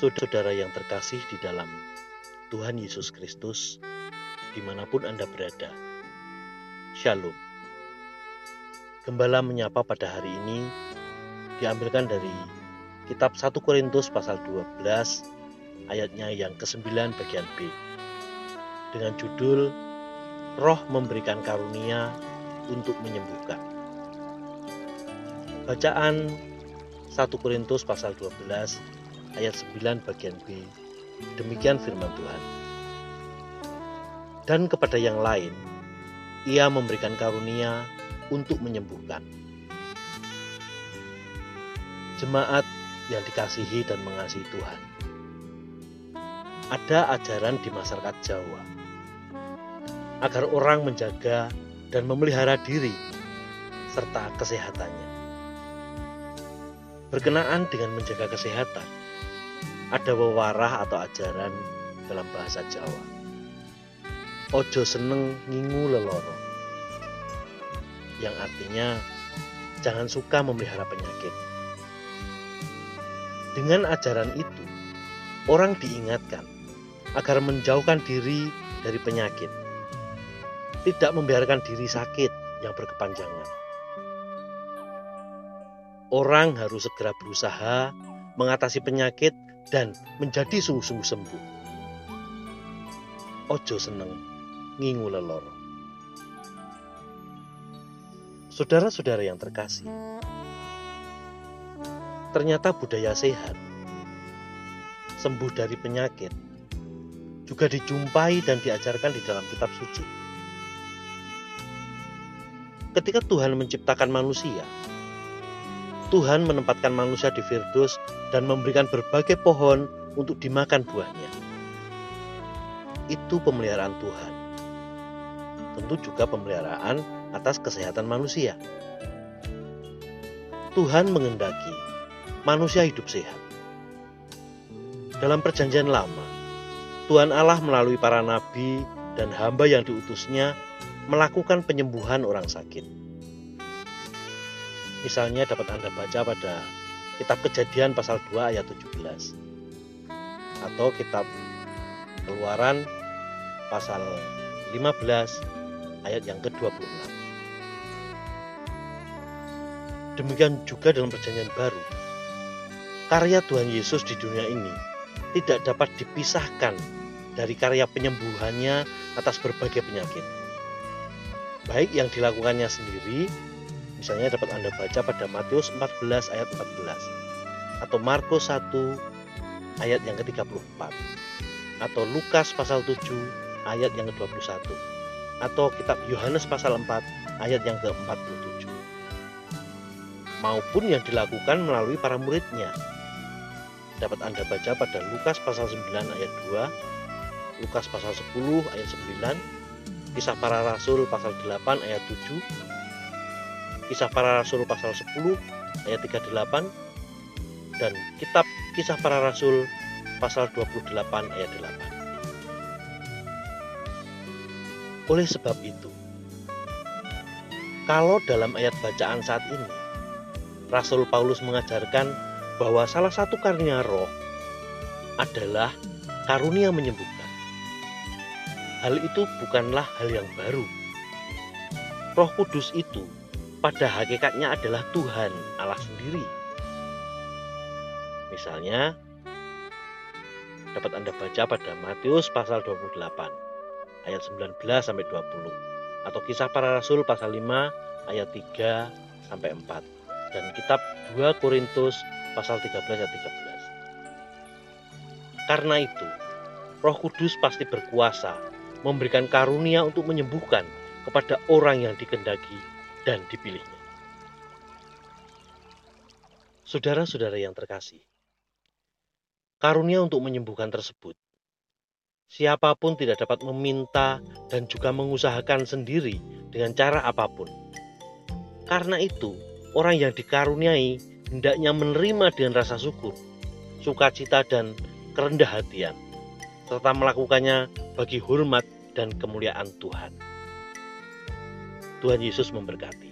Saudara yang terkasih di dalam Tuhan Yesus Kristus, di mana pun Anda berada, Shalom. Gembala menyapa pada hari ini diambilkan dari kitab 1 Korintus pasal 12 ayatnya yang ke-9 bagian B dengan judul Roh memberikan karunia untuk menyembuhkan. Bacaan 1 Korintus pasal 12 ayat 9 bagian B. Demikian firman Tuhan. Dan kepada yang lain, ia memberikan karunia untuk menyembuhkan. Jemaat yang dikasihi dan mengasihi Tuhan. Ada ajaran di masyarakat Jawa agar orang menjaga dan memelihara diri serta kesehatannya. Berkenaan dengan menjaga kesehatan, ada wewarah atau ajaran dalam bahasa Jawa. Ojo seneng ngingu leloro. Yang artinya jangan suka memelihara penyakit. Dengan ajaran itu, orang diingatkan agar menjauhkan diri dari penyakit. Tidak membiarkan diri sakit yang berkepanjangan. Orang harus segera berusaha mengatasi penyakit dan menjadi sungguh-sungguh sembuh. Ojo seneng ngingu lelor. Saudara-saudara yang terkasih, ternyata budaya sehat, sembuh dari penyakit, juga dijumpai dan diajarkan di dalam kitab suci. Ketika Tuhan menciptakan manusia, Tuhan menempatkan manusia di Firdaus dan memberikan berbagai pohon untuk dimakan buahnya. Itu pemeliharaan Tuhan. Tentu juga pemeliharaan atas kesehatan manusia. Tuhan mengendaki manusia hidup sehat. Dalam perjanjian lama, Tuhan Allah melalui para nabi dan hamba yang diutusnya melakukan penyembuhan orang sakit Misalnya dapat Anda baca pada kitab Kejadian pasal 2 ayat 17 atau kitab Keluaran pasal 15 ayat yang ke-26. Demikian juga dalam perjanjian baru. Karya Tuhan Yesus di dunia ini tidak dapat dipisahkan dari karya penyembuhannya atas berbagai penyakit. Baik yang dilakukannya sendiri Misalnya dapat Anda baca pada Matius 14 ayat 14 atau Markus 1 ayat yang ke-34 atau Lukas pasal 7 ayat yang ke-21 atau kitab Yohanes pasal 4 ayat yang ke-47 maupun yang dilakukan melalui para muridnya dapat Anda baca pada Lukas pasal 9 ayat 2 Lukas pasal 10 ayat 9 Kisah para Rasul pasal 8 ayat 7 Kisah Para Rasul pasal 10 ayat 38 dan kitab Kisah Para Rasul pasal 28 ayat 8. Oleh sebab itu, kalau dalam ayat bacaan saat ini Rasul Paulus mengajarkan bahwa salah satu karunia roh adalah karunia menyembuhkan. Hal itu bukanlah hal yang baru. Roh Kudus itu pada hakikatnya adalah Tuhan Allah sendiri. Misalnya, dapat Anda baca pada Matius pasal 28 ayat 19 sampai 20 atau Kisah Para Rasul pasal 5 ayat 3 sampai 4 dan kitab 2 Korintus pasal 13 ayat 13. Karena itu, Roh Kudus pasti berkuasa memberikan karunia untuk menyembuhkan kepada orang yang dikendaki dan dipilihnya. Saudara-saudara yang terkasih, karunia untuk menyembuhkan tersebut, siapa pun tidak dapat meminta dan juga mengusahakan sendiri dengan cara apa pun. Karena itu, orang yang dikaruniai hendaknya menerima dengan rasa syukur, sukacita dan kerendah hatian, serta melakukannya bagi hormat dan kemuliaan Tuhan. Tuhan Yesus memberkati.